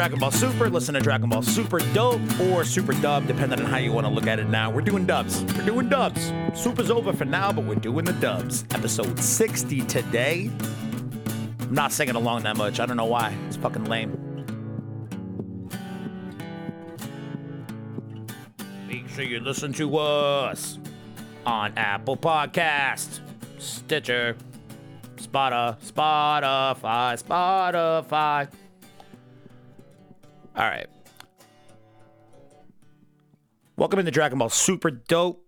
Dragon Ball Super. Listen to Dragon Ball Super Dope or Super Dub, depending on how you want to look at it now. We're doing dubs. We're doing dubs. Super's over for now, but we're doing the dubs. Episode 60 today. I'm not singing along that much. I don't know why. It's fucking lame. Sure you listen to us on Apple Podcasts, Stitcher, Spotify, Spotify, Spotify. All right. Welcome into Dragon Ball Super Dope,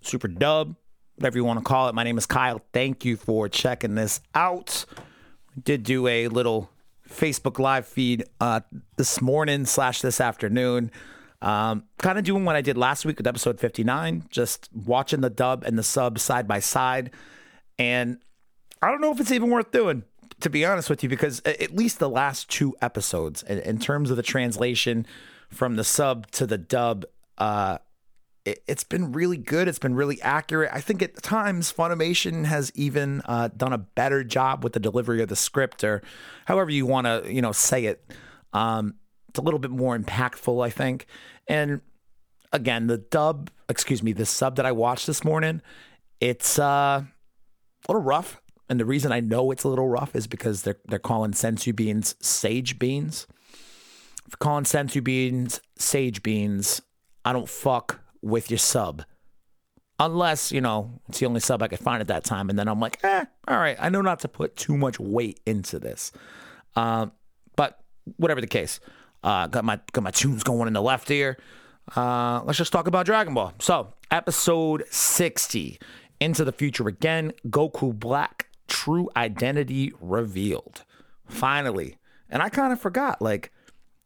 Super Dub, whatever you want to call it. My name is Kyle. Thank you for checking this out. Did do a little Facebook live feed uh, this morning slash this afternoon. Um, kind of doing what I did last week with episode 59, just watching the dub and the sub side by side. And I don't know if it's even worth doing, to be honest with you, because at least the last two episodes, in, in terms of the translation from the sub to the dub, uh, it, it's been really good. It's been really accurate. I think at times Funimation has even uh, done a better job with the delivery of the script, or however you want to, you know, say it. Um, it's a little bit more impactful, I think. And again, the dub, excuse me, the sub that I watched this morning, it's uh, a little rough. And the reason I know it's a little rough is because they're they're calling senzu beans sage beans. If you're calling senzu beans sage beans, I don't fuck with your sub. Unless, you know, it's the only sub I could find at that time. And then I'm like, eh, all right, I know not to put too much weight into this. Um, but whatever the case, uh, got my got my tunes going in the left ear. Uh, let's just talk about Dragon Ball. So, episode 60, Into the Future Again, Goku Black, True Identity Revealed. Finally. And I kind of forgot, like,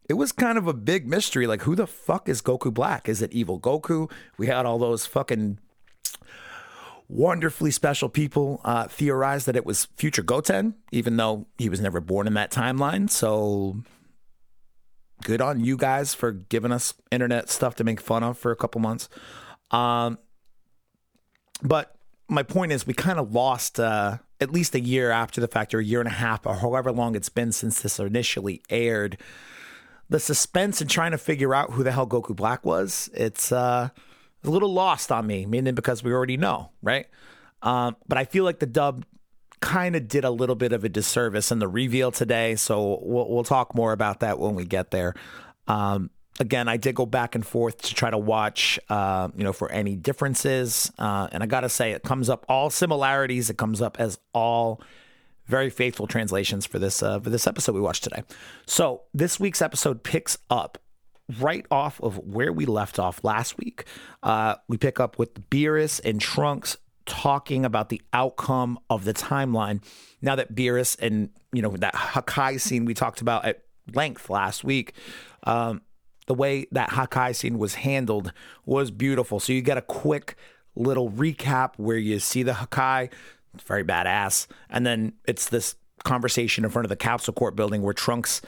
it was kind of a big mystery. Like, who the fuck is Goku Black? Is it evil Goku? We had all those fucking wonderfully special people uh, theorize that it was future Goten, even though he was never born in that timeline. So good on you guys for giving us internet stuff to make fun of for a couple months. Um, but my point is, we kind of lost uh, at least a year after the fact, or a year and a half, or however long it's been since this initially aired. The suspense in trying to figure out who the hell Goku Black was, it's uh, a little lost on me, meaning because we already know, right? Um, but I feel like the dub kind of did a little bit of a disservice in the reveal today. So we'll, we'll talk more about that when we get there. Um, again, I did go back and forth to try to watch, uh, you know, for any differences. Uh, and I got to say, it comes up all similarities. It comes up as all very faithful translations for this uh, for this episode we watched today. So this week's episode picks up right off of where we left off last week. Uh, we pick up with Beerus and Trunks talking about the outcome of the timeline. Now that Beerus and you know that Hakai scene we talked about at length last week, um, the way that Hakai scene was handled was beautiful. So you get a quick little recap where you see the Hakai, very badass, and then it's this conversation in front of the Capsule Corp building where Trunks,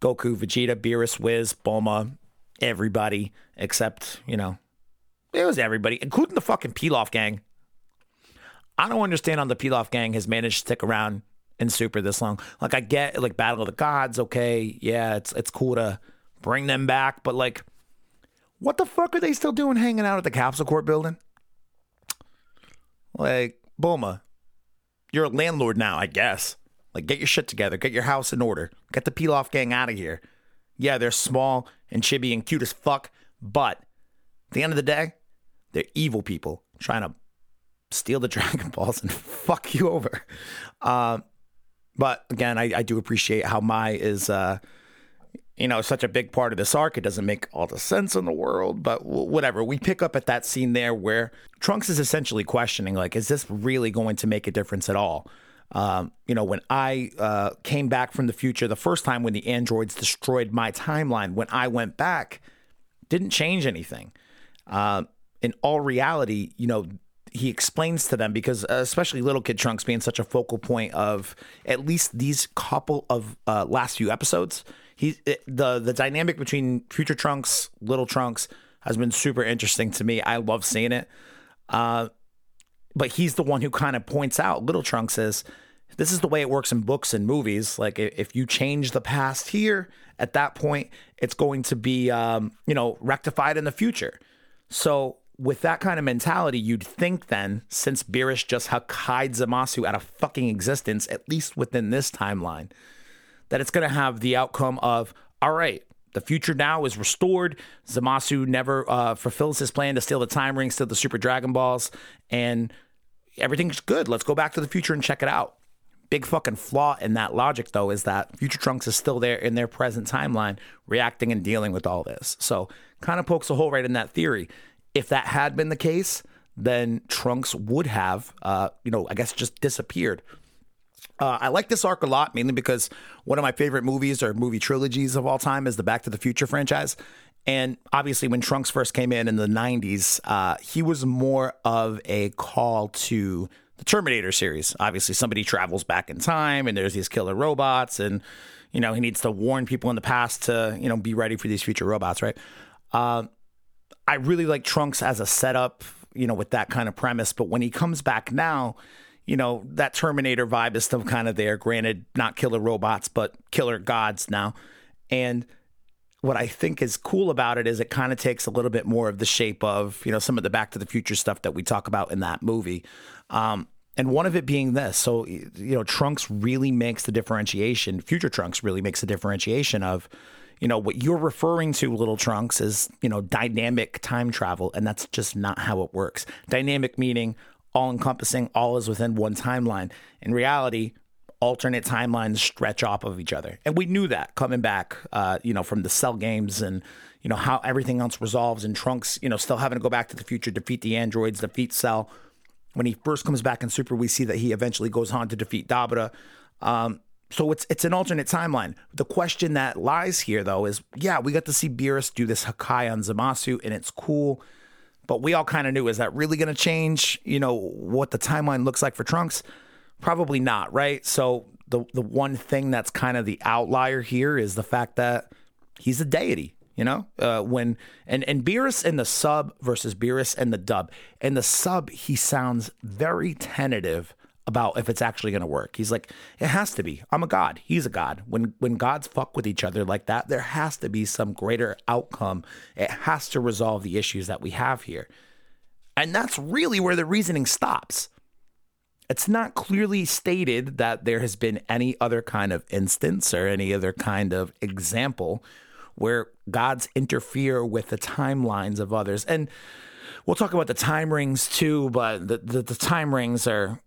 Goku, Vegeta, Beerus, Whis, Bulma, everybody except you know it was everybody, including the fucking Pilaf gang. I don't understand how the Pilaf gang has managed to stick around in Super this long. Like I get like Battle of the Gods, okay, yeah, it's it's cool to bring them back, but like, what the fuck are they still doing hanging out at the Capsule Corp building? Like, Bulma, you're a landlord now, I guess. Like, get your shit together, get your house in order, get the Pilaf gang out of here. Yeah, they're small and chibi and cute as fuck, but at the end of the day, they're evil people trying to steal the Dragon Balls and fuck you over. Uh, but again, I, I, do appreciate how Mai is, uh, you know, such a big part of this arc. It doesn't make all the sense in the world, but w- whatever. We pick up at that scene there where Trunks is essentially questioning, like, is this really going to make a difference at all? Um, you know, when I uh, came back from the future the first time when the androids destroyed my timeline, when I went back, didn't change anything. Uh, in all reality, you know, he explains to them because uh, especially little kid trunks being such a focal point of at least these couple of uh, last few episodes he it, the the dynamic between Future Trunks, Little Trunks has been super interesting to me. I love seeing it. Uh, but he's the one who kind of points out Little Trunks as this is the way it works in books and movies. Like if you change the past here, at that point, it's going to be um, you know rectified in the future. So with that kind of mentality, you'd think then, since Beerus just hides Zamasu out of fucking existence, at least within this timeline, that it's going to have the outcome of all right. The future now is restored. Zamasu never uh, fulfills his plan to steal the time ring, steal the Super Dragon Balls, and everything's good. Let's go back to the future and check it out big fucking flaw in that logic, though, is that Future Trunks is still there in their present timeline, reacting and dealing with all this. So, kind of pokes a hole right in that theory. If that had been the case, then Trunks would have, uh, you know, I guess just disappeared. Uh, I like this arc a lot, mainly because one of my favorite movies or movie trilogies of all time is the Back to the Future franchise. And obviously, when Trunks first came in in the 90s, uh, he was more of a call to the Terminator series. Obviously, somebody travels back in time and there's these killer robots, and you know he needs to warn people in the past to you know be ready for these future robots, right? Uh, I really like Trunks as a setup, you know, with that kind of premise. But when he comes back now, you know that Terminator vibe is still kind of there. Granted, not killer robots, but killer gods now, and what I think is cool about it is it kind of takes a little bit more of the shape of, you know, some of the Back to the Future stuff that we talk about in that movie. Um, and one of it being this. So, you know, Trunks really makes the differentiation, Future Trunks really makes the differentiation of, you know, what you're referring to, Little Trunks, is, you know, dynamic time travel. And that's just not how it works. Dynamic meaning all encompassing, all is within one timeline. In reality, alternate timelines stretch off of each other. And we knew that coming back, uh, you know, from the cell games and, you know, how everything else resolves and Trunks, you know, still having to go back to the future, defeat the androids, defeat Cell. When he first comes back in Super, we see that he eventually goes on to defeat Dabura. Um, so it's it's an alternate timeline. The question that lies here, though, is yeah, we got to see Beerus do this Hakai on Zamasu, and it's cool. But we all kind of knew is that really going to change? You know what the timeline looks like for Trunks? Probably not, right? So the the one thing that's kind of the outlier here is the fact that he's a deity. You know, uh, when and and Beerus in the sub versus Beerus in the dub. In the sub, he sounds very tentative about if it's actually going to work. He's like, it has to be. I'm a god. He's a god. When when gods fuck with each other like that, there has to be some greater outcome. It has to resolve the issues that we have here. And that's really where the reasoning stops. It's not clearly stated that there has been any other kind of instance or any other kind of example where gods interfere with the timelines of others. And we'll talk about the time rings too, but the, the, the time rings are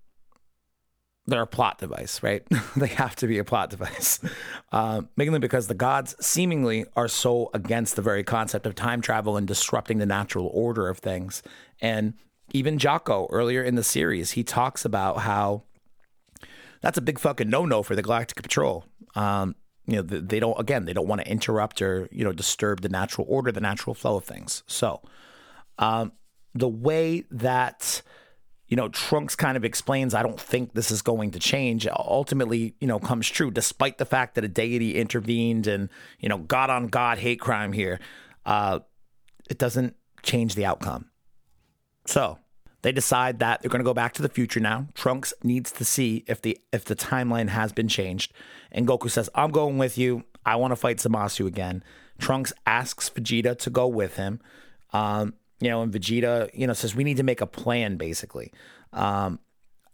they're a plot device, right? they have to be a plot device, uh, mainly because the gods seemingly are so against the very concept of time travel and disrupting the natural order of things. And even Jaco earlier in the series, he talks about how that's a big fucking no no for the Galactic Patrol. Um, you know, they don't, again, they don't want to interrupt or, you know, disturb the natural order, the natural flow of things. So, um, the way that, you know, Trunks kind of explains, I don't think this is going to change, ultimately, you know, comes true, despite the fact that a deity intervened and, you know, God on God hate crime here. Uh, it doesn't change the outcome. So they decide that they're going to go back to the future now. Trunks needs to see if the if the timeline has been changed, and Goku says, "I'm going with you. I want to fight Zamasu again." Trunks asks Vegeta to go with him. Um, you know, and Vegeta, you know, says we need to make a plan. Basically, um,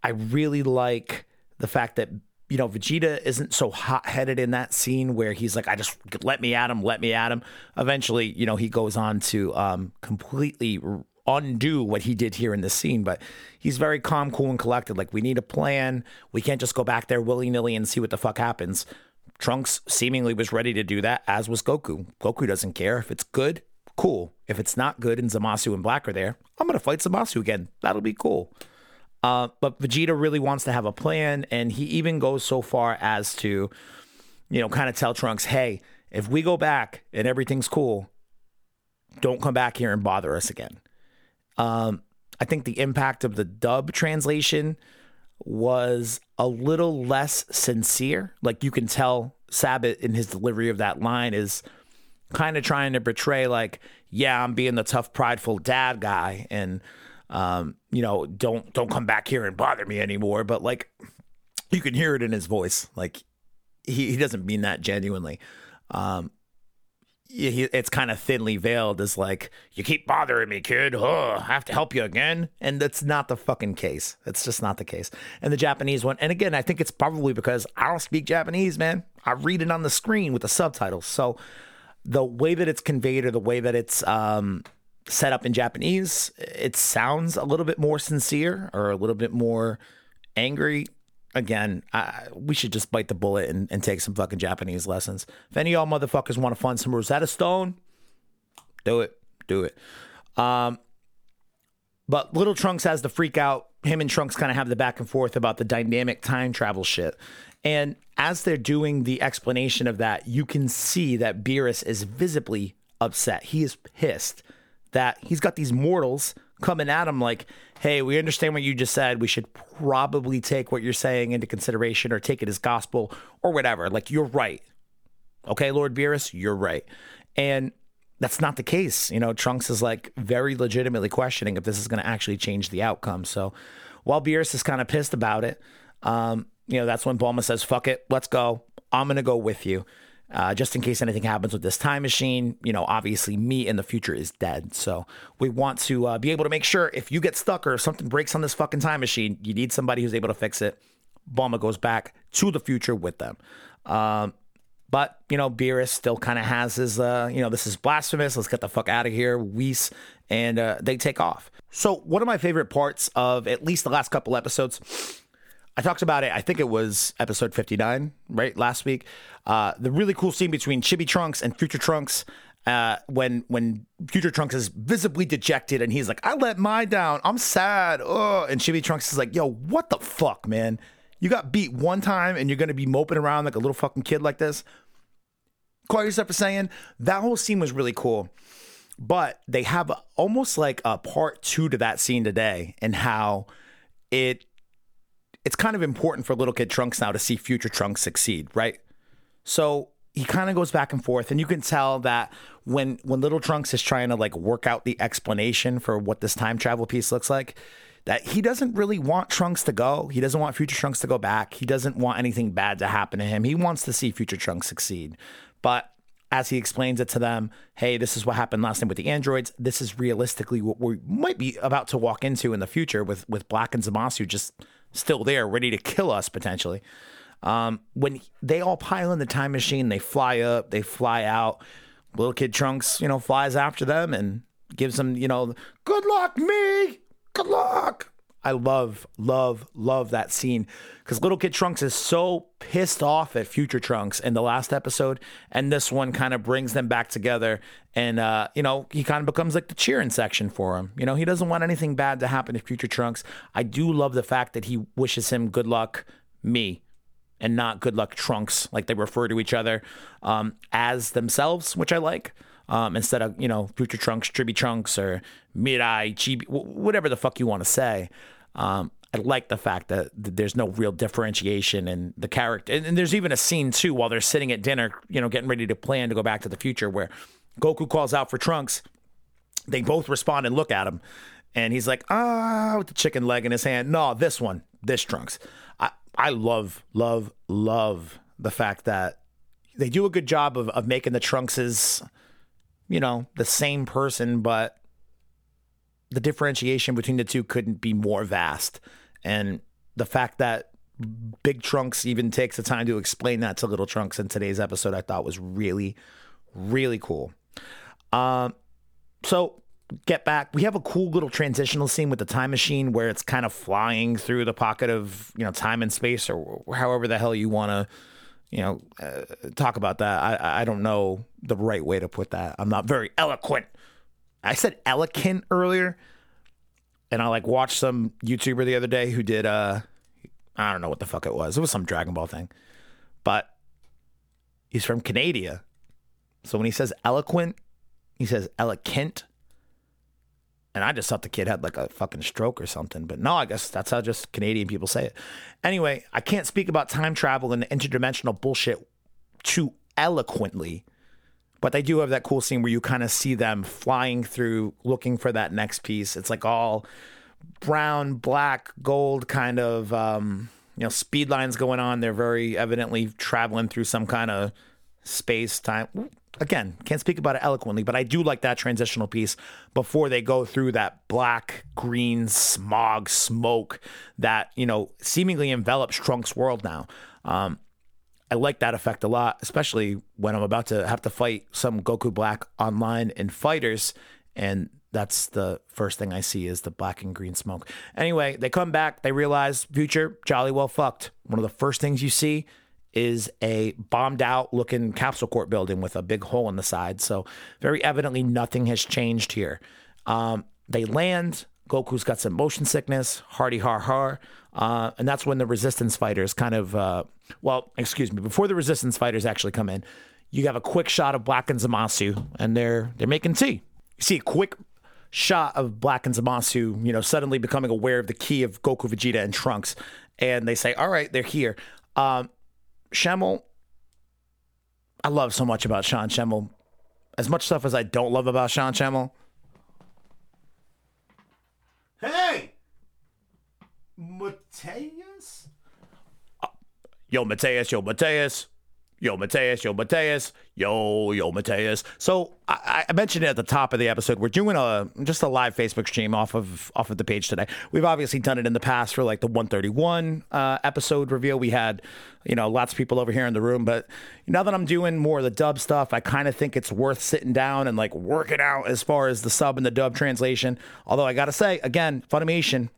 I really like the fact that you know, Vegeta isn't so hot headed in that scene where he's like, I just let me at him, let me at him. Eventually, you know, he goes on to um, completely undo what he did here in this scene, but he's very calm, cool, and collected. Like, we need a plan. We can't just go back there willy nilly and see what the fuck happens. Trunks seemingly was ready to do that, as was Goku. Goku doesn't care. If it's good, cool. If it's not good and Zamasu and Black are there, I'm going to fight Zamasu again. That'll be cool. Uh, but Vegeta really wants to have a plan, and he even goes so far as to, you know, kind of tell Trunks, hey, if we go back and everything's cool, don't come back here and bother us again. Um, I think the impact of the dub translation was a little less sincere. Like you can tell Sabat in his delivery of that line is kind of trying to portray like, yeah, I'm being the tough, prideful dad guy, and um, you know, don't don't come back here and bother me anymore. But like, you can hear it in his voice, like he he doesn't mean that genuinely. Um, he, it's kind of thinly veiled as like you keep bothering me kid. Oh, i have to help you again. And that's not the fucking case. That's just not the case. And the japanese one and again i think it's probably because i don't speak japanese man. I read it on the screen with the subtitles. So the way that it's conveyed or the way that it's um, set up in japanese it sounds a little bit more sincere or a little bit more angry again, I, we should just bite the bullet and, and, take some fucking Japanese lessons. If any of y'all motherfuckers want to find some Rosetta Stone, do it. Do it. Um, but Little Trunks has the freak out. Him and Trunks kind of have the back and forth about the dynamic time travel shit. And as they're doing the explanation of that, you can see that Beerus is visibly upset. He is pissed that he's got these mortals coming at him like, hey, we understand what you just said. We should probably take what you're saying into consideration or take it as gospel or whatever. Like, you're right. Okay, Lord Beerus, you're right. And that's not the case. You know, Trunks is like very legitimately questioning if this is going to actually change the outcome. So while Beerus is kind of pissed about it, um, you know, that's when Bulma says, fuck it, let's go. I'm going to go with you uh, just in case anything happens with this time machine. You know, obviously, me in the future is dead. So we want to uh, be able to make sure if you get stuck or something breaks on this fucking time machine, you need somebody who's able to fix it. Bulma goes back to the future with them. Um, but, you know, Beerus still kind of has his, uh, you know, this is blasphemous. Let's get the fuck out of here. Whis. And uh, they take off. So, one of my favorite parts of at least the last couple episodes I talked about it. I think it was episode 59, right? Last week. Uh, the really cool scene between Chibi Trunks and Future Trunks. Uh, when when Future Trunks is visibly dejected and he's like, I let my down. I'm sad. Oh, and Chibi Trunks is like, Yo, what the fuck, man? You got beat one time and you're gonna be moping around like a little fucking kid like this. Quite yourself for saying that whole scene was really cool. But they have almost like a part two to that scene today and how it it's kind of important for little kid Trunks now to see future Trunks succeed, right? So he kind of goes back and forth, and you can tell that when when little Trunks is trying to like work out the explanation for what this time travel piece looks like, that he doesn't really want Trunks to go. He doesn't want future Trunks to go back. He doesn't want anything bad to happen to him. He wants to see future Trunks succeed. But as he explains it to them, hey, this is what happened last time with the androids. This is realistically what we might be about to walk into in the future with with Black and Zamasu just still there, ready to kill us potentially. Um, when they all pile in the time machine, they fly up, they fly out. Little kid Trunks, you know, flies after them and gives them, you know, good luck, me, good luck. I love, love, love that scene because Little Kid Trunks is so pissed off at Future Trunks in the last episode, and this one kind of brings them back together. And uh, you know, he kind of becomes like the cheering section for him. You know, he doesn't want anything bad to happen to Future Trunks. I do love the fact that he wishes him good luck, me, and not good luck Trunks, like they refer to each other um, as themselves, which I like. Um, instead of you know future trunks, Chibi trunks, or Mirai, Chibi, whatever the fuck you want to say. Um, I like the fact that there's no real differentiation in the character. And, and, there's even a scene too while they're sitting at dinner, you know, getting ready to plan to go back to the future where Goku calls out for Trunks. They both respond and look at him. And he's like, ah, with the chicken leg in his hand. No, this one, this Trunks. I, I love, love, love the fact that they do a good job of, of making the Trunkses, you know, the same person, but the differentiation between the two couldn't be more vast. And the fact that Big Trunks even takes the time to explain that to Little Trunks in today's episode, I thought was really, really cool. Um, so get back. We have a cool little transitional scene with the time machine where it's kind of flying through the pocket of you know time and space, or however the hell you want to you know uh, talk about that. I I don't know the right way to put that. I'm not very eloquent I said elegant earlier, and I like watched some YouTuber the other day who did uh I don't know what the fuck it was. It was some Dragon Ball thing. But he's from Canada. So when he says eloquent, he says eloquent. And I just thought the kid had like a fucking stroke or something. But no, I guess that's how just Canadian people say it. Anyway, I can't speak about time travel and interdimensional bullshit too eloquently. But they do have that cool scene where you kind of see them flying through looking for that next piece. It's like all brown, black, gold kind of um, you know speed lines going on. They're very evidently traveling through some kind of space time. Again, can't speak about it eloquently, but I do like that transitional piece before they go through that black, green smog smoke that you know seemingly envelops Trunks' world now. Um, I like that effect a lot, especially when I'm about to have to fight some Goku Black online in FighterZ, and that's the first thing I see is the black and green smoke. Anyway, they come back, they realize future jolly well fucked. One of the first things you see is a bombed out looking capsule corp building with a big hole in the side. So very evidently nothing has changed here. Um, they land. Goku's got some motion sickness, hardy har har. Uh, and that's when the resistance fighters kind of, uh, well, excuse me, before the resistance fighters actually come in, you have a quick shot of Black and Zamasu, and they're they're making tea. You see a quick shot of Black and Zamasu, you know, suddenly becoming aware of the ki of Goku, Vegeta, and Trunks, and they say, "All right, they're here." Um, Schemmel, I love so much about Sean Schemmel. As much stuff as I don't love about Sean Schemmel. Hey, Mateus. yo, Mateus. Yo, Mateus. Yo, Mateus, yo, Mateus, yo, yo, Mateus. So I, I, mentioned it at the top of the episode. We're doing a just a live Facebook stream off of off of the page today. We've obviously done it in the past for like the 131 uh, episode reveal. We had, you know, lots of people over here in the room. But now that I'm doing more of the dub stuff, I kind of think it's worth sitting down and like working out as far as the sub and the dub translation. Although I gotta say, again, Funimation,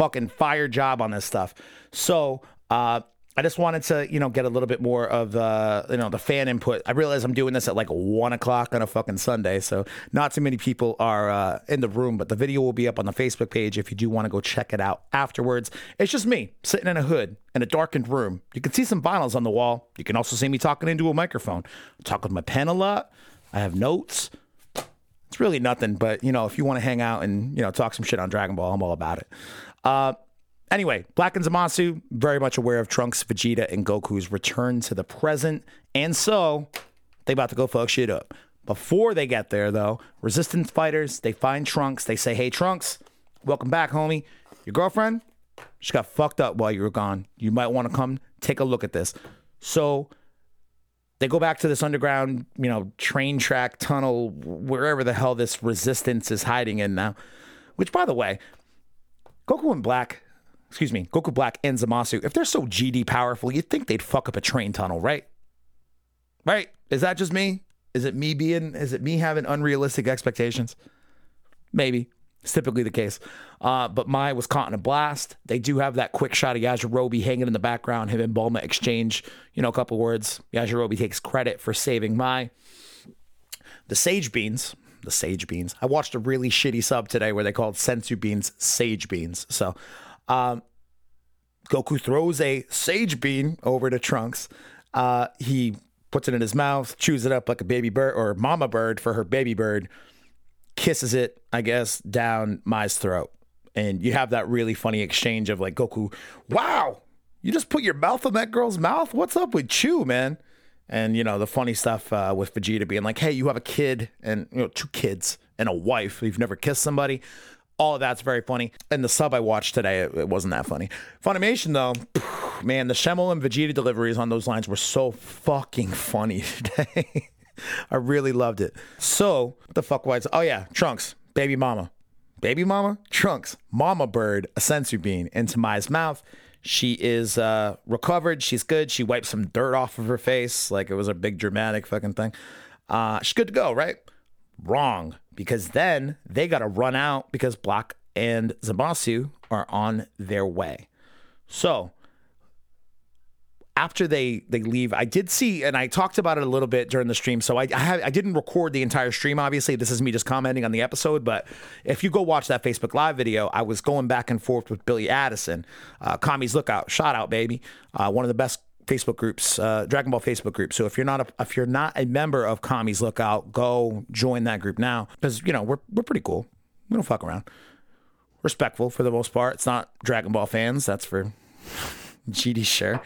fucking fire job on this stuff. So. Uh, I just wanted to, you know, get a little bit more of the, you know, the fan input. I realize I'm doing this at like one o'clock on a fucking Sunday, so not too many people are uh, in the room. But the video will be up on the Facebook page if you do want to go check it out afterwards. It's just me sitting in a hood in a darkened room. You can see some vinyls on the wall. You can also see me talking into a microphone. I talk with my pen a lot. I have notes. It's really nothing, but you know, if you want to hang out and you know talk some shit on Dragon Ball, I'm all about it. Uh, Anyway, Black and Zamasu, very much aware of Trunks, Vegeta, and Goku's return to the present, and so they about to go fuck shit up. Before they get there, though, resistance fighters, they find Trunks. They say, hey, Trunks, welcome back, homie. Your girlfriend, she got fucked up while you were gone. You might want to come take a look at this. So they go back to this underground, you know, train track tunnel, wherever the hell this resistance is hiding in now. Which, by the way, Goku and Black excuse me, Goku Black and Zamasu, if they're so GD powerful, you'd think they'd fuck up a train tunnel, right? Right? Is that just me? Is it me being, is it me having unrealistic expectations? Maybe. It's typically the case. Uh, but Mai was caught in a blast. They do have that quick shot of Yajirobe hanging in the background. Him and Bulma exchange, you know, a couple words. Yajirobe takes credit for saving Mai. The Sage Beans, the Sage Beans. I watched a really shitty sub today where they called senzu Beans Sage Beans. So um, Goku throws a sage bean over to Trunks. Uh, he puts it in his mouth, chews it up like a baby bird or mama bird for her baby bird, kisses it, I guess, down Mai's throat. And you have that really funny exchange of like Goku, wow, you just put your mouth on that girl's mouth? What's up with Chew, man? And you know the funny stuff uh, with Vegeta being like, "Hey, you have a kid and you know two kids and a wife. You've never kissed somebody all of that's very funny. And the sub I watched today, it, it wasn't that funny. Funimation, though, man, the Schemmel and Vegeta deliveries on those lines were so fucking funny today. I really loved it. So, what the fuck was? Oh yeah, Trunks, baby mama, baby mama, Trunks, mama bird, a senzu bean into Mai's mouth. She is uh, recovered. She's good. She wiped some dirt off of her face, like it was a big dramatic fucking thing. Uh, she's good to go, right? Wrong because then they got to run out because Black and Zamasu are on their way. So after they they leave, I did see, and I talked about it a little bit during the stream. So I I, have, I, didn't record the entire stream. Obviously, this is me just commenting on the episode. But if you go watch that Facebook Live video, I was going back and forth with Billy Addison, uh, Kami's Lookout, shout out baby, uh, one of the best Facebook groups, uh, Dragon Ball Facebook group. So if you're not a, if you're not a member of Kami's Lookout, go join that group now because you know we're we're pretty cool. We don't fuck around. Respectful for the most part. It's not Dragon Ball fans. That's for GD sure.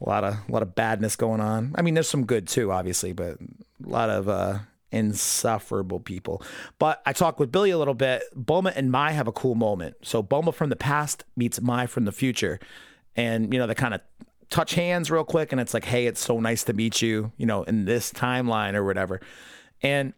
A lot of a lot of badness going on. I mean, there's some good too, obviously, but a lot of uh, insufferable people. But I talked with Billy a little bit. Bulma and Mai have a cool moment. So Bulma from the past meets Mai from the future, and you know they kind of touch hands real quick, and it's like, hey, it's so nice to meet you, you know, in this timeline or whatever. And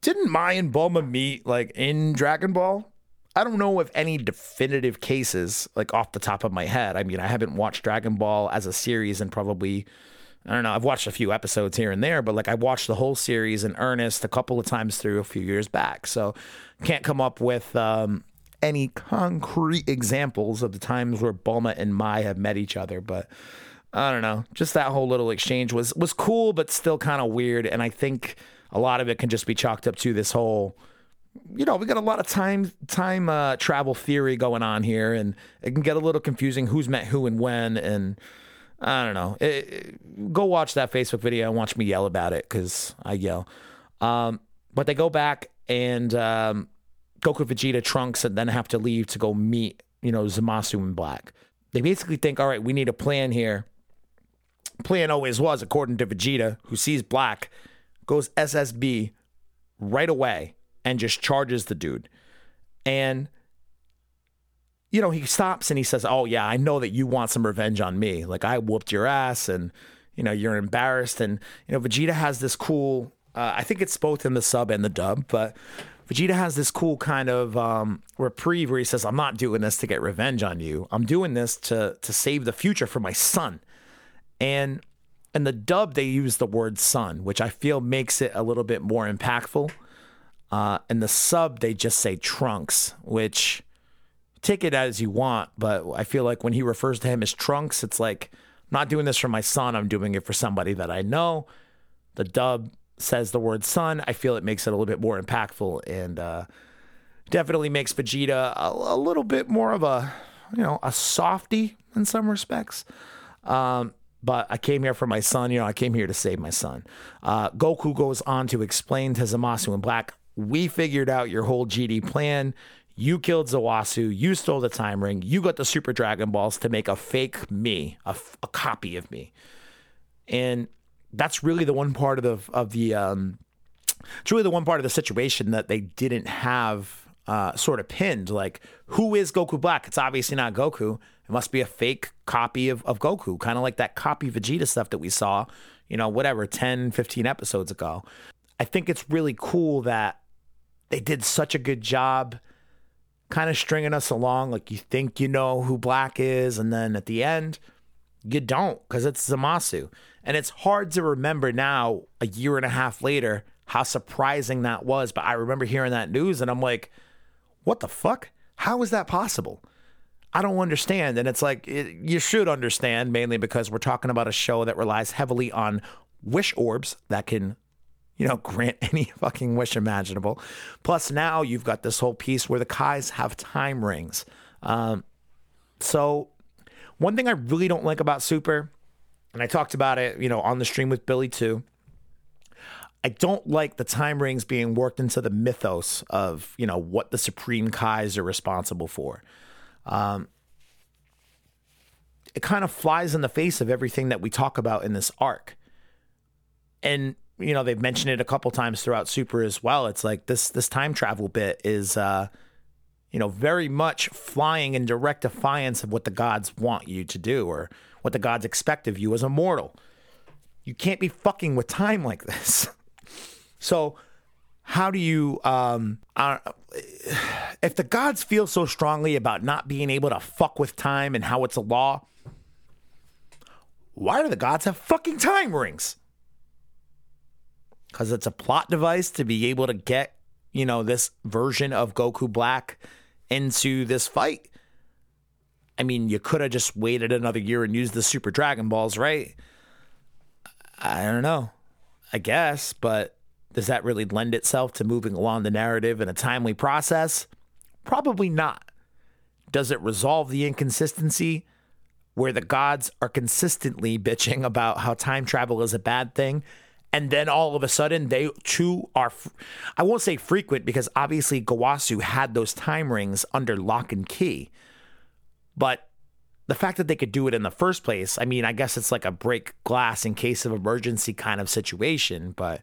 didn't Mai and Bulma meet like in Dragon Ball? I don't know of any definitive cases like off the top of my head. I mean, I haven't watched Dragon Ball as a series in probably I don't know. I've watched a few episodes here and there, but like I watched the whole series in earnest a couple of times through a few years back. So can't come up with um, any concrete examples of the times where Bulma and Mai have met each other, but I don't know. Just that whole little exchange was was cool, but still kind of weird. And I think a lot of it can just be chalked up to this whole you know, we got a lot of time time uh, travel theory going on here, and it can get a little confusing who's met who and when, and I don't know. It, it, go watch that Facebook video and watch me yell about it because I yell. Um, but they go back and um, Goku, Vegeta, Trunks, and then have to leave to go meet you know Zamasu and Black. They basically think, all right, we need a plan here. Plan always was, according to Vegeta, who sees Black, goes SSB right away and just charges the dude. And you know, he stops and he says, "Oh yeah, I know that you want some revenge on me. Like I whooped your ass and you know, you're embarrassed and you know, Vegeta has this cool uh, I think it's both in the sub and the dub, but Vegeta has this cool kind of um, reprieve where he says, "I'm not doing this to get revenge on you. I'm doing this to to save the future for my son." And in the dub, they use the word "son," which I feel makes it a little bit more impactful. Uh, in the sub, they just say Trunks, which take it as you want, but I feel like when he refers to him as Trunks, it's like, I'm not doing this for my son, I'm doing it for somebody that I know. The dub says the word son. I feel it makes it a little bit more impactful and uh, definitely makes Vegeta a, a, little bit more of a, you know, a softy in some respects. Um, but I came here for my son. You know, I came here to save my son. Uh, Goku goes on to explain to Zamasu and Black we figured out your whole GD plan. You killed Zawasu. You stole the time ring. You got the Super Dragon Balls to make a fake me, a, a copy of me. And that's really the one part of the of the um, it's really the one part of the situation that they didn't have uh, sort of pinned. Like, who is Goku Black? It's obviously not Goku. It must be a fake copy of, of Goku, kind of like that copy Vegeta stuff that we saw, you know, whatever, 10, 15 episodes ago. I think it's really cool that they did such a good job kind of stringing us along. Like you think you know who Black is, and then at the end, you don't because it's Zamasu. And it's hard to remember now, a year and a half later, how surprising that was. But I remember hearing that news and I'm like, what the fuck? How is that possible? I don't understand. And it's like, it, you should understand mainly because we're talking about a show that relies heavily on wish orbs that can you know, grant any fucking wish imaginable. Plus, now you've got this whole piece where the Kais have time rings. Um, so, one thing I really don't like about Super, and I talked about it, you know, on the stream with Billy too. I don't like the time rings being worked into the mythos of, you know, what the Supreme Kais are responsible for. Um, it kind of flies in the face of everything that we talk about in this arc. And you know they've mentioned it a couple times throughout Super as well. It's like this this time travel bit is uh, you know very much flying in direct defiance of what the gods want you to do or what the gods expect of you as a mortal. You can't be fucking with time like this. so how do you um uh, if the gods feel so strongly about not being able to fuck with time and how it's a law why do the gods have fucking time rings because it's a plot device to be able to get, you know, this version of Goku Black into this fight. I mean, you could have just waited another year and used the Super Dragon Balls, right? I don't know. I guess, but does that really lend itself to moving along the narrative in a timely process? Probably not. Does it resolve the inconsistency where the gods are consistently bitching about how time travel is a bad thing and then all of a sudden they too are i won't say frequent because obviously Gowasu had those time rings under lock and key but the fact that they could do it in the first place, I mean, I guess it's like a break glass in case of emergency kind of situation, but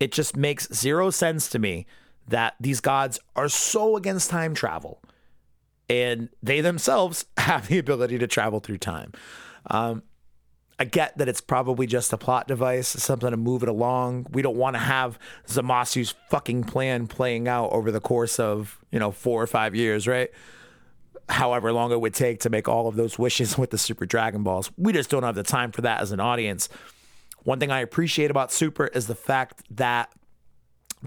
it just makes zero sense to me that these gods are so against time travel and they themselves have the ability to travel through time. Um, I get that it's probably just a plot device, something to move it along. We don't want to have Zamasu's fucking plan playing out over the course of, you know, four or five years, right? however long it would take to make all of those wishes with the Super Dragon Balls. We just don't have the time for that as an audience. One thing I appreciate about Super is the fact that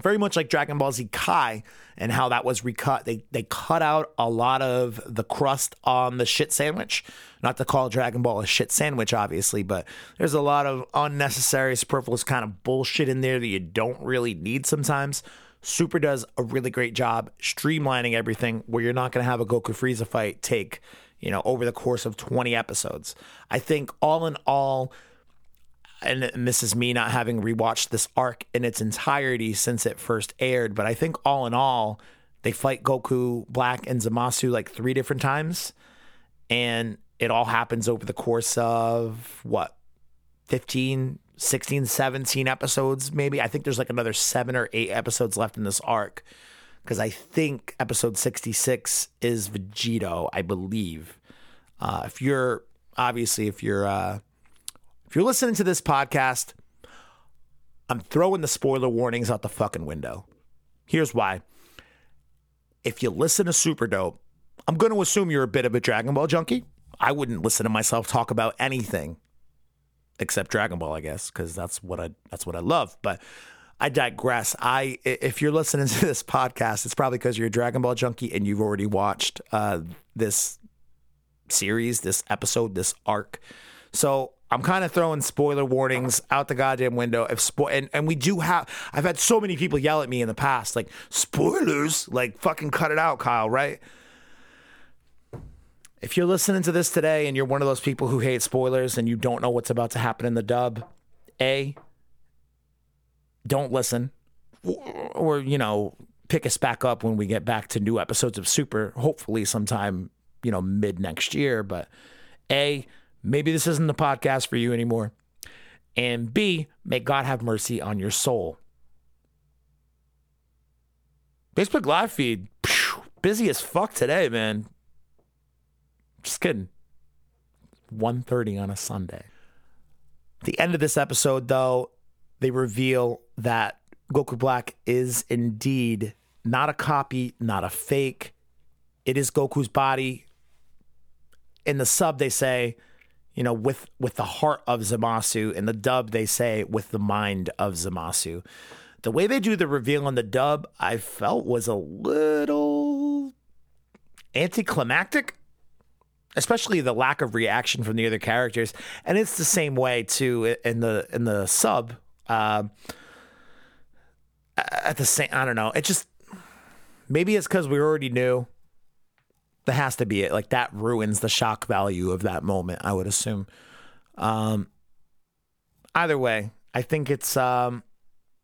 very much like Dragon Ball Z Kai and how that was recut. They they cut out a lot of the crust on the shit sandwich. Not to call Dragon Ball a shit sandwich, obviously, but there's a lot of unnecessary, superfluous kind of bullshit in there that you don't really need sometimes. Super does a really great job streamlining everything where you're not going to have a Goku Frieza fight take, you know, over the course of 20 episodes. I think all in all, and, this is me not having rewatched this arc in its entirety since it first aired, but I think all in all, they fight Goku Black and Zamasu like three different times. And it all happens over the course of what, 15, 16, 17 episodes, maybe. I think there's like another seven or eight episodes left in this arc because I think episode 66 is Vegito, I believe. Uh, if you're obviously, if you're uh, if you're listening to this podcast, I'm throwing the spoiler warnings out the fucking window. Here's why. If you listen to Super Dope, I'm going to assume you're a bit of a Dragon Ball junkie. I wouldn't listen to myself talk about anything except Dragon Ball, I guess, because that's what I that's what I love. But I digress. I if you're listening to this podcast, it's probably because you're a Dragon Ball junkie and you've already watched uh, this series, this episode, this arc. So I'm kind of throwing spoiler warnings out the goddamn window. If spo- and, and we do have, I've had so many people yell at me in the past, like spoilers, like fucking cut it out, Kyle. Right? If you're listening to this today and you're one of those people who hate spoilers and you don't know what's about to happen in the dub, A, don't listen. Or, or, you know, pick us back up when we get back to new episodes of Super, hopefully sometime, you know, mid next year. But A, maybe this isn't the podcast for you anymore. And B, may God have mercy on your soul. Facebook live feed, busy as fuck today, man. Just kidding. 1.30 on a Sunday. The end of this episode, though, they reveal that Goku Black is indeed not a copy, not a fake. It is Goku's body. In the sub, they say, you know, with with the heart of Zamasu. In the dub, they say with the mind of Zamasu. The way they do the reveal on the dub, I felt was a little anticlimactic especially the lack of reaction from the other characters. And it's the same way too in the in the sub. Uh, at the same, I don't know. It just maybe it's because we already knew. That has to be it. Like that ruins the shock value of that moment. I would assume. Um, either way, I think it's um,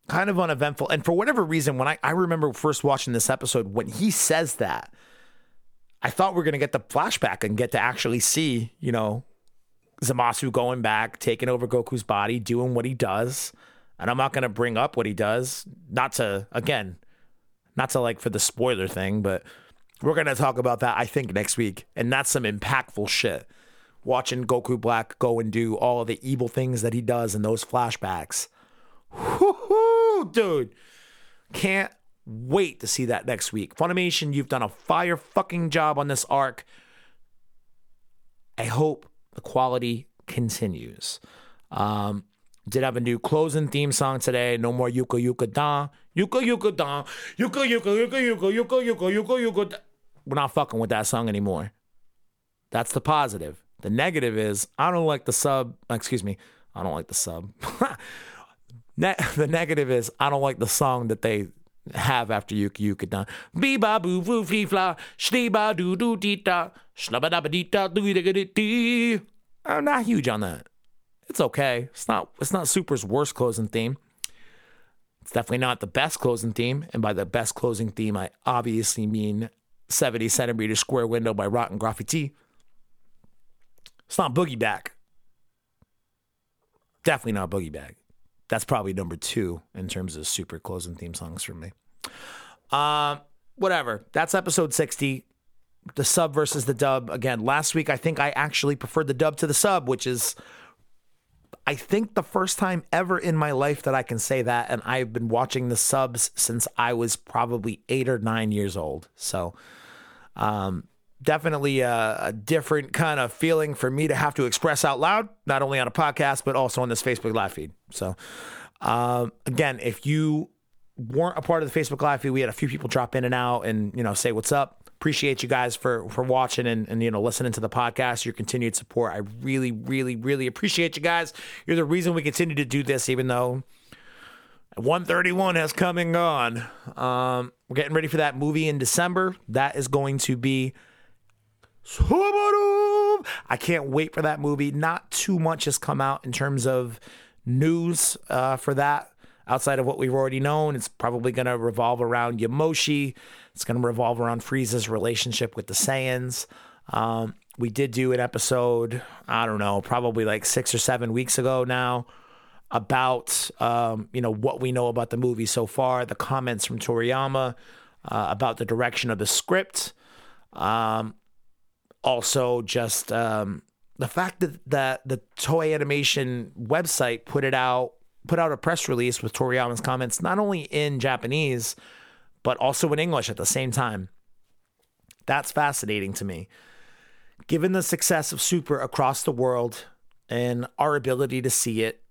kind of uneventful. And for whatever reason, when I, I remember first watching this episode, when he says that, I thought we are going to get the flashback and get to actually see, you know, Zamasu going back, taking over Goku's body, doing what he does. And I'm not going to bring up what he does, not to, again, not to like for the spoiler thing, but we're going to talk about that, I think, next week. And that's some impactful shit. Watching Goku Black go and do all of the evil things that he does in those flashbacks. Woo-hoo, dude. Can't wait to see that next week. Funimation, you've done a fire fucking job on this arc. I hope the quality continues. Um, did have a new closing theme song today. No more Yuka Yuka Da. Yuka Yuka Da. Yuka Yuka Yuka Yuka Yuka Yuka Yuka Yuka. We're not fucking with that song anymore. That's the positive. The negative is I don't like the sub. Excuse me. I don't like the sub. ne- the negative is I don't like the song that they have after Yuka Yuka done. Be ba boo foo fee fla, shlee ba doo doo dee da, shlabba dabba dee da doo dee dee. I'm not huge on that. It's okay. It's not it's not Super's worst closing theme. It's definitely not the best closing theme. And by the best closing theme, I obviously mean 70 centimeter square window by Rottengraffty. It's not Boogie Back. Definitely not Boogie Back. That's probably number two in terms of super closing theme songs for me. Um, whatever. That's episode 60. The sub versus the dub. Again, last week I think I actually preferred the dub to the sub, which is I think the first time ever in my life that I can say that. And I've been watching the subs since I was probably eight or nine years old. So, um, definitely a, a, different kind of feeling for me to have to express out loud, not only on a podcast, but also on this Facebook live feed. So, um, again, if you weren't a part of the Facebook live feed, we had a few people drop in and out and, you know, say what's up. Appreciate you guys for, for watching and, and, you know, listening to the podcast, your continued support. I really, really, really appreciate you guys. You're the reason we continue to do this, even though 131 has come and gone. Um, we're getting ready for that movie in December. That is going to be I can't wait for that movie. Not too much has come out in terms of news uh, for that outside of what we've already known. It's probably going to revolve around Yamoshi. It's going to revolve around Frieza's relationship with the Saiyans. Um, we did do an episode, I don't know, probably like six or seven weeks ago now about, um, you know, what we know about the movie so far, the comments from Toriyama uh, about the direction of the script. Um, also, just um, the fact that, that the Toei Animation website put it out put out a press release with Toriyama's comments, not only in Japanese, but also in English at the same time. That's fascinating to me. Given the success of Super across the world and our ability to see it,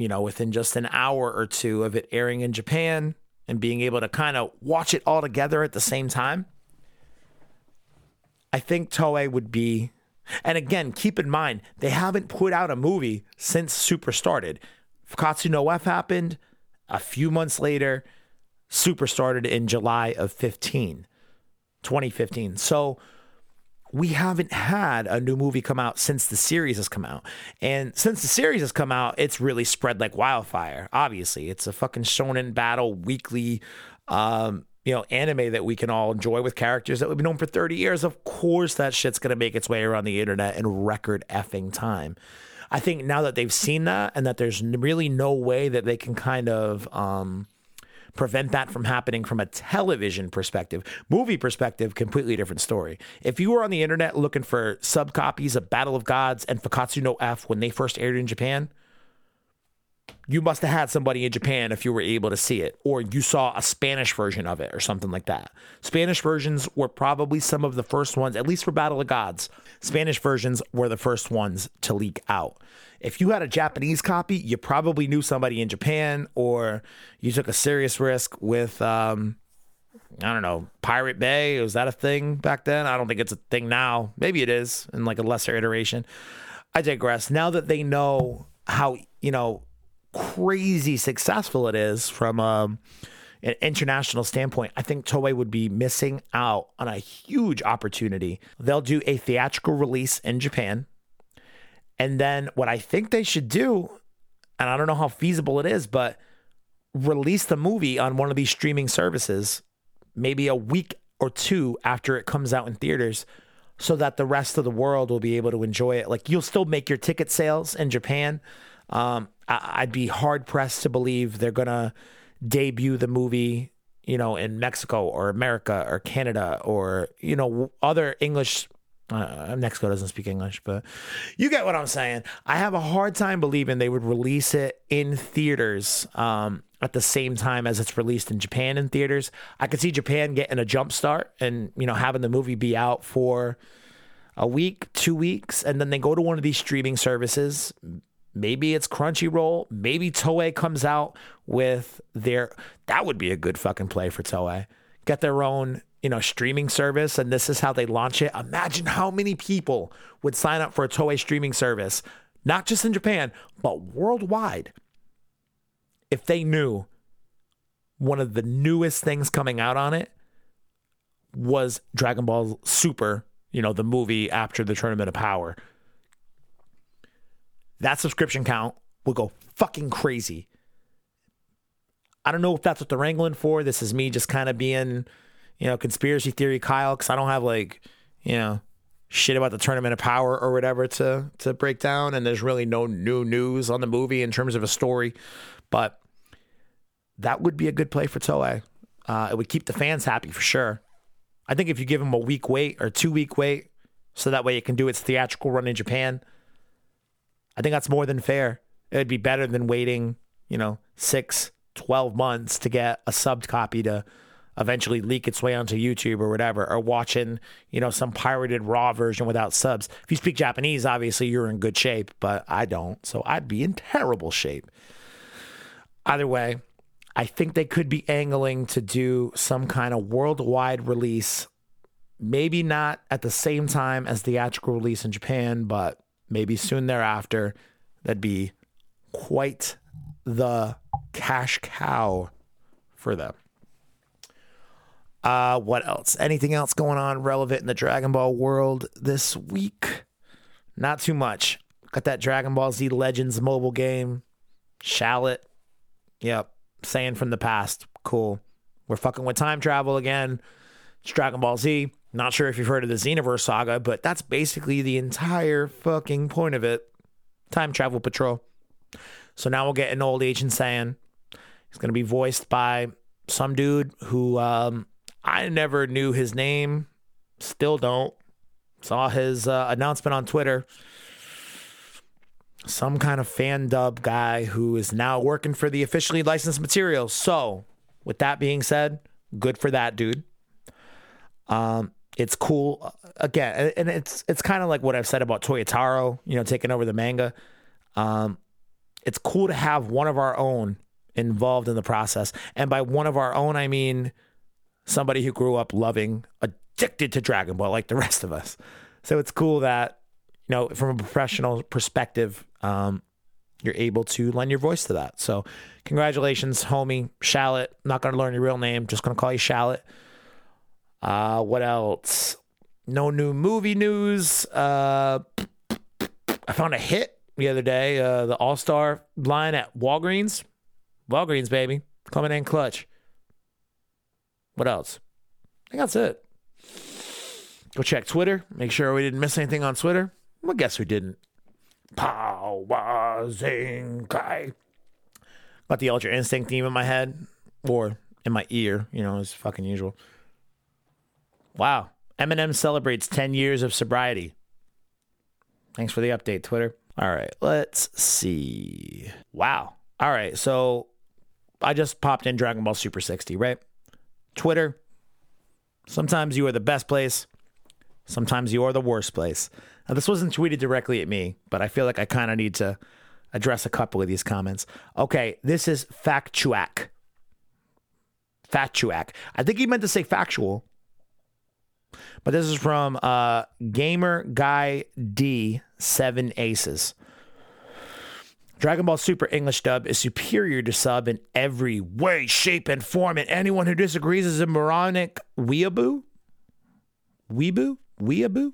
you know, within just an hour or two of it airing in Japan and being able to kind of watch it all together at the same time, I think Toei would be. And again, keep in mind, they haven't put out a movie since Super started. Fukkatsu no F happened a few months later. Super started in July of 15, 2015. So we haven't had a new movie come out since the series has come out. And since the series has come out, it's really spread like wildfire. Obviously, it's a fucking shonen battle weekly um, you know, anime that we can all enjoy with characters that we've known for 30 years. Of course that shit's going to make its way around the internet in record effing time. I think now that they've seen that and that there's really no way that they can kind of um, prevent that from happening from a television perspective, movie perspective, completely different story. If you were on the internet looking for sub copies of Battle of Gods and Fukkatsu no F when they first aired in Japan, you must have had somebody in Japan if you were able to see it, or you saw a Spanish version of it or something like that. Spanish versions were probably some of the first ones, at least for Battle of Gods. Spanish versions were the first ones to leak out. If you had a Japanese copy, you probably knew somebody in Japan, or you took a serious risk with, um, I don't know, Pirate Bay. Was that a thing back then? I don't think it's a thing now. Maybe it is in like a lesser iteration. I digress. Now that they know how, you know, crazy successful it is from um, an international standpoint, I think Toei would be missing out on a huge opportunity. They'll do a theatrical release in Japan. And then what I think they should do, and I don't know how feasible it is, but release the movie on one of these streaming services maybe a week or two after it comes out in theaters so that the rest of the world will be able to enjoy it. Like you'll still make your ticket sales in Japan. Um, I- would be hard pressed to believe they're gonna debut the movie, you know, in Mexico or America or Canada or you know other English. Uh, Mexico doesn't speak English, but you get what I'm saying. I have a hard time believing they would release it in theaters um, at the same time as it's released in Japan in theaters. I could see Japan getting a jump start and you know having the movie be out for a week, two weeks, and then they go to one of these streaming services, Maybe it's Crunchyroll. Maybe Toei comes out with their. That would be a good fucking play for Toei. Get their own, you know, streaming service, and this is how they launch it. Imagine how many people would sign up for a Toei streaming service, not just in Japan, but worldwide, if they knew one of the newest things coming out on it was Dragon Ball Super, you know, the movie after the Tournament of Power that subscription count will go fucking crazy. I don't know if that's what they're wrangling for. This is me just kind of being, you know, conspiracy theory Kyle, because I don't have like, you know, shit about the tournament of power or whatever to to break down and there's really no new news on the movie in terms of a story but that would be a good play for Toei. Uh, it would keep the fans happy for sure. I think if you give them a week wait or two week wait, so that way it can do its theatrical run in Japan, I think that's more than fair. It would be better than waiting, you know, six, 12 months to get a subbed copy to eventually leak its way onto YouTube or whatever, or watching, you know, some pirated raw version without subs. If you speak Japanese, obviously you're in good shape, but I don't. So I'd be in terrible shape. Either way, I think they could be angling to do some kind of worldwide release. Maybe not at the same time as theatrical release in Japan, but maybe soon thereafter. That'd be quite the cash cow for them. Uh, what else? Anything else going on relevant in the Dragon Ball world this week? Not too much. Got that Dragon Ball Z Legends mobile game. Shallot. Yep. Saiyan from the past. Cool. We're fucking with time travel again. It's Dragon Ball Z. Not sure if you've heard of the Xenoverse saga, but that's basically the entire fucking point of it. Time travel patrol. So now we'll get an old Agent Saiyan. He's going to be voiced by some dude who um, I never knew his name, still don't. Saw his uh, announcement on Twitter. Some kind of fan dub guy who is now working for the officially licensed material. So, with that being said, good for that dude. Um, it's cool again, and it's it's kind of like what I've said about Toyotaro, you know, taking over the manga. Um, it's cool to have one of our own involved in the process, and by one of our own, I mean somebody who grew up loving, addicted to Dragon Ball like the rest of us. So it's cool that, you know, from a professional perspective, um, you're able to lend your voice to that. So congratulations, homie. Shallot. Not going to learn your real name. Just going to call you Shallot. Uh, what else? No new movie news. Uh, I found a hit the other day. Uh, the All Star line at Walgreens. Walgreens, baby. Coming in clutch. What else? I think that's it. Go check Twitter. Make sure we didn't miss anything on Twitter. Well, guess we didn't. Power Zinkai. Got the Ultra Instinct theme in my head or in my ear, you know, as fucking usual. Wow. Eminem celebrates 10 years of sobriety. Thanks for the update, Twitter. All right, let's see. Wow. All right, so I just popped in Dragon Ball Super 60, right? Twitter, sometimes you are the best place, sometimes you are the worst place. Now, this wasn't tweeted directly at me, but I feel like I kind of need to address a couple of these comments. Okay, this is Factuac. Factuac. I think he meant to say factual, but this is from uh, Gamer Guy D Seven Aces. Dragon Ball Super English dub is superior to sub in every way, shape, and form, and anyone who disagrees is a moronic weeaboo. Weeaboo? Weeaboo?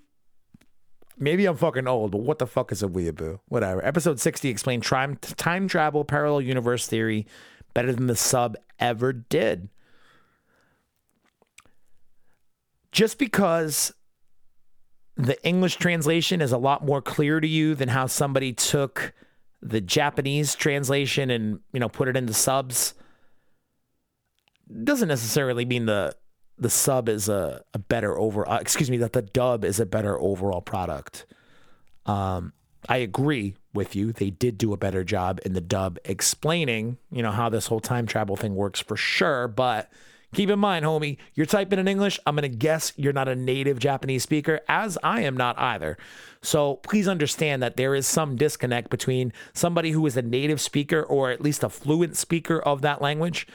Maybe I'm fucking old, but what the fuck is a weeaboo? Whatever. Episode 60 explained time, time travel, parallel universe theory better than the sub ever did. Just because the English translation is a lot more clear to you than how somebody took the Japanese translation and you know put it into subs doesn't necessarily mean the the sub is a, a better over uh, excuse me that the dub is a better overall product. Um, I agree with you. They did do a better job in the dub explaining, you know, how this whole time travel thing works for sure, but Keep in mind, homie, you're typing in English. I'm going to guess you're not a native Japanese speaker, as I am not either. So please understand that there is some disconnect between somebody who is a native speaker or at least a fluent speaker of that language.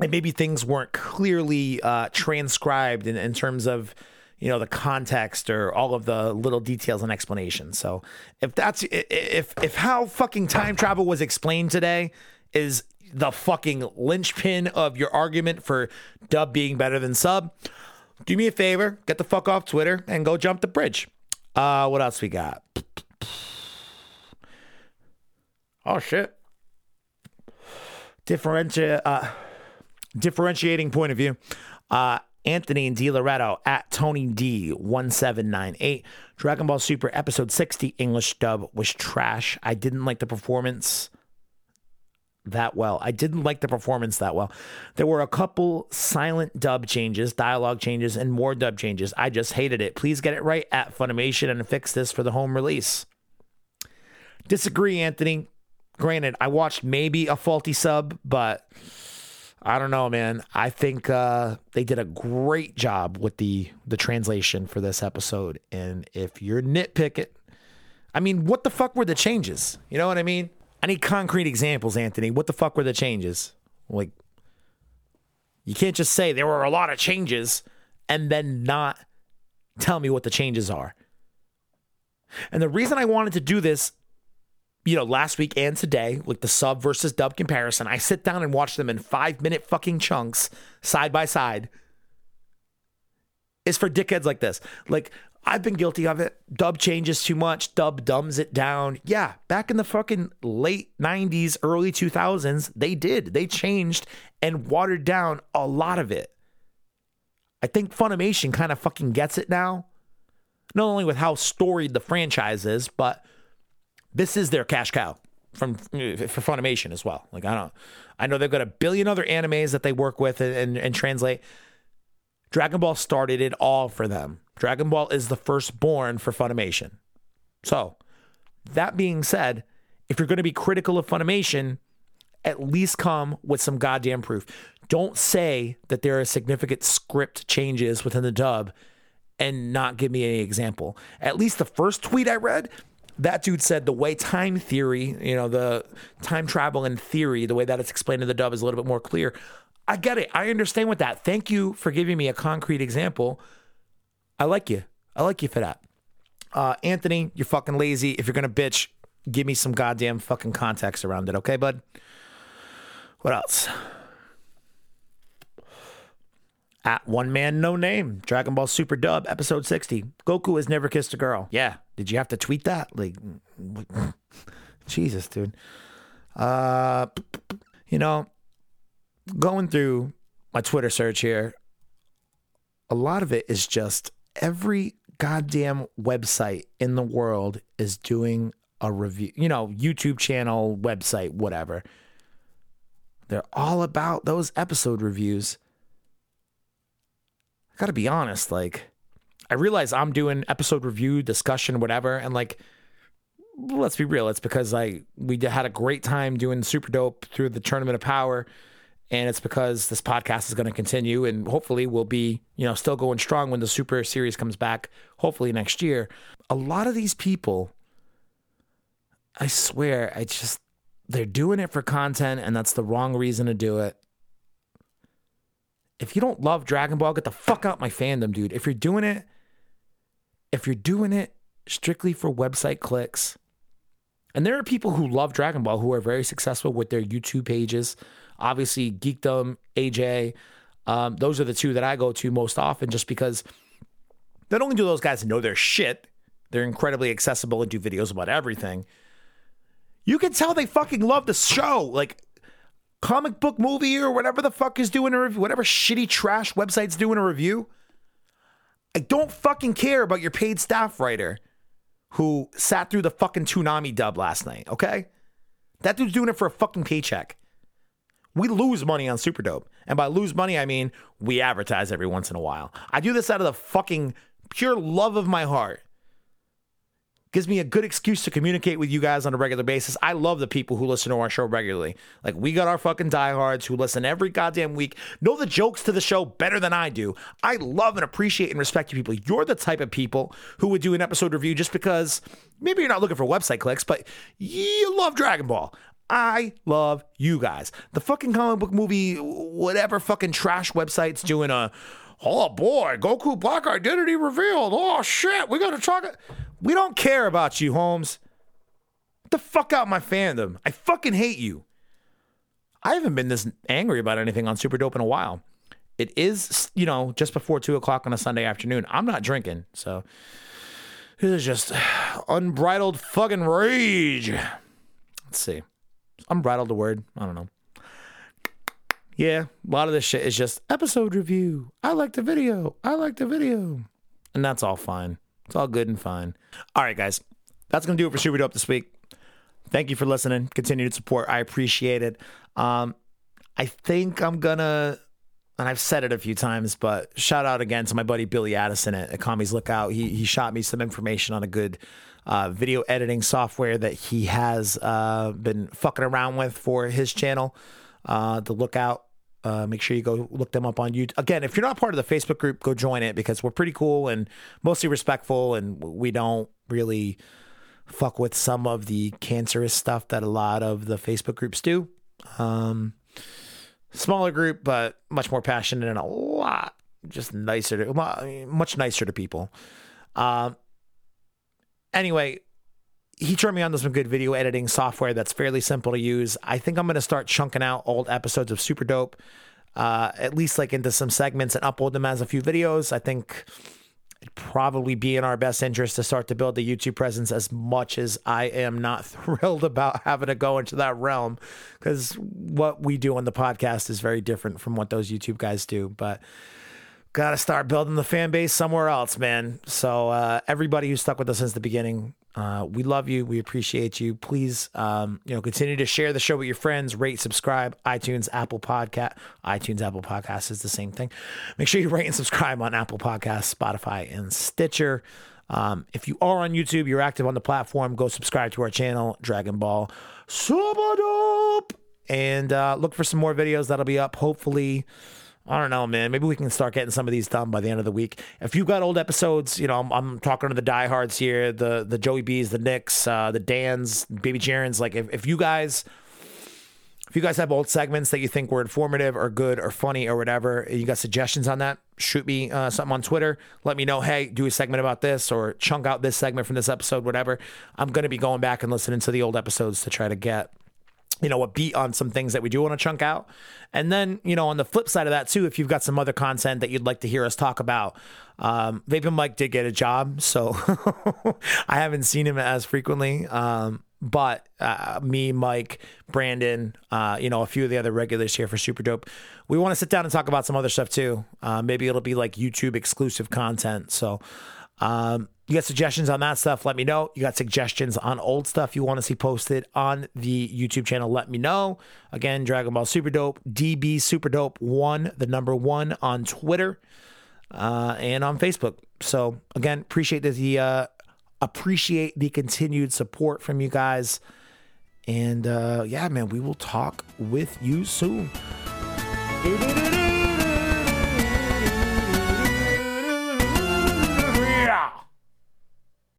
And maybe things weren't clearly uh, transcribed in, in terms of you know the context or all of the little details and explanations. So if that's if if how fucking time travel was explained today is the fucking linchpin of your argument for dub being better than sub, do me a favor, get the fuck off Twitter and go jump the bridge. Uh, what else we got? Oh shit. Differenti- uh, differentiating point of view. Uh, Anthony Di Loretto at Tony D1798. Dragon Ball Super episode 60 English dub was trash. I didn't like the performance that well. I didn't like the performance that well. There were a couple silent dub changes, dialogue changes, and more dub changes. I just hated it. Please get it right at Funimation and fix this for the home release. Disagree, Anthony. Granted, I watched maybe a faulty sub, but I don't know, man. I think uh, they did a great job with the the translation for this episode. And if you're nitpicking, I mean, what the fuck were the changes? You know what I mean? I need concrete examples, Anthony. What the fuck were the changes? Like, you can't just say there were a lot of changes and then not tell me what the changes are. And the reason I wanted to do this, you know, last week and today, like the sub versus dub comparison, I sit down and watch them in five minute fucking chunks side by side, is for dickheads like this. Like, I've been guilty of it. Dub changes too much. Dub dumbs it down. Yeah, back in the fucking late 90s, early 2000s, they did. They changed and watered down a lot of it. I think Funimation kind of fucking gets it now. Not only with how storied the franchise is, but this is their cash cow from uh, for Funimation as well. Like I don't I know they've got a billion other animes that they work with and, and, and translate. Dragon Ball started it all for them. Dragon Ball is the firstborn for Funimation. So, that being said, if you're going to be critical of Funimation, at least come with some goddamn proof. Don't say that there are significant script changes within the dub and not give me any example. At least the first tweet I read, that dude said the way time theory, you know, the time travel and theory, the way that it's explained in the dub is a little bit more clear. I get it. I understand with that. Thank you for giving me a concrete example. I like you. I like you for that. Uh, Anthony, you're fucking lazy. If you're gonna bitch, give me some goddamn fucking context around it, okay, bud? What else? At one man, no name. Dragon Ball Super Dub, episode 60. Goku has never kissed a girl. Yeah. Did you have to tweet that? Like, Jesus, dude. Uh, you know, going through my Twitter search here, a lot of it is just every goddamn website in the world is doing a review, you know, YouTube channel, website, whatever. They're all about those episode reviews. I gotta be honest, like, I realize I'm doing episode review, discussion, whatever, and like, let's be real, it's because I we had a great time doing super dope through the tournament of power and it's because this podcast is going to continue and hopefully we'll be you know still going strong when the super series comes back hopefully next year. A lot of these people i swear i just they're doing it for content and that's the wrong reason to do it. If you don't love dragon ball get the fuck out my fandom dude. If you're doing it if you're doing it strictly for website clicks and there are people who love dragon ball who are very successful with their youtube pages Obviously, Geekdom, AJ, um, those are the two that I go to most often just because not only do those guys know their shit, they're incredibly accessible and do videos about everything. You can tell they fucking love the show. Like, comic book movie or whatever the fuck is doing a review, whatever shitty trash website's doing a review. I don't fucking care about your paid staff writer who sat through the fucking Toonami dub last night, okay? That dude's doing it for a fucking paycheck we lose money on Super Dope. And by lose money, I mean we advertise every once in a while. I do this out of the fucking pure love of my heart. Gives me a good excuse to communicate with you guys on a regular basis. I love the people who listen to our show regularly. Like, we got our fucking diehards who listen every goddamn week, know the jokes to the show better than I do. I love and appreciate and respect you people. You're the type of people who would do an episode review just because maybe you're not looking for website clicks, but you love Dragon Ball. I love you guys. The fucking comic book movie, whatever fucking trash website's doing a, oh boy, Goku Black identity revealed. Oh shit, we gotta talk. We don't care about you, Holmes. Get the fuck out my fandom. I fucking hate you. I haven't been this angry about anything on Super Dope in a while. It is, you know, just before two o'clock on a Sunday afternoon. I'm not drinking, so this is just unbridled fucking rage. Let's see. Unbridled a word. I don't know. yeah, a lot of this shit is just episode review. I like the video. I like the video. And that's all fine. It's all good and fine. All right, guys. That's going to do it for Super Dope this week. Thank you for listening. Continued support. I appreciate it. Um, I think I'm going to, and I've said it a few times, but shout out again to my buddy Billy Addison at Economy's Lookout. He, he shot me some information on a good uh, video editing software that he has uh, been fucking around with for his channel, uh, The Lookout. Uh, make sure you go look them up on YouTube. Again, if you're not part of the Facebook group, go join it because we're pretty cool and mostly respectful, and we don't really fuck with some of the cancerous stuff that a lot of the Facebook groups do. Um, smaller group, but much more passionate and a lot just nicer to much nicer to people. Um, anyway, he turned me on to some good video editing software that's fairly simple to use. I think I'm going to start chunking out old episodes of Super Dope, uh, at least like into some segments and upload them as a few videos. I think it'd probably be in our best interest to start to build the YouTube presence as much as I am not thrilled about having to go into that realm because what we do on the podcast is very different from what those YouTube guys do. But got to start building the fan base somewhere else, man. So uh, everybody who stuck with us since the beginning, uh, we love you. We appreciate you. Please, um, you know, continue to share the show with your friends. Rate, subscribe. iTunes, Apple Podcast. iTunes, Apple Podcast is the same thing. Make sure you rate and subscribe on Apple Podcasts, Spotify, and Stitcher. Um, if you are on YouTube, you're active on the platform. Go subscribe to our channel, Dragon Ball Super Dope, and uh, look for some more videos that'll be up. Hopefully I don't know, man. Maybe we can start getting some of these done by the end of the week. If you've got old episodes, you know, I'm, I'm talking to the diehards here, the the Joey B's, the Nicks, uh, the Dans, Baby Jarens. Like, if, if you guys, if you guys have old segments that you think were informative or good or funny or whatever, you got suggestions on that, shoot me uh, something on Twitter. Let me know, hey, do a segment about this or chunk out this segment from this episode, whatever. I'm going to be going back and listening to the old episodes to try to get you know, a beat on some things that we do want to chunk out. And then, you know, on the flip side of that too, if you've got some other content that you'd like to hear us talk about, um, Vaping Mike did get a job, so I haven't seen him as frequently. Um, but uh, me, Mike, Brandon, uh, you know, a few of the other regulars here for Super Dope, we want to sit down and talk about some other stuff too. Uh, maybe it'll be like YouTube exclusive content. So, um, you got suggestions on that stuff, let me know. You got suggestions on old stuff you want to see posted on the YouTube channel, let me know. Again, Dragon Ball Super Dope, DB Super Dope 1, the number one on Twitter uh, and on Facebook. So, again, appreciate the uh, appreciate the continued support from you guys. And uh, yeah, man, we will talk with you soon.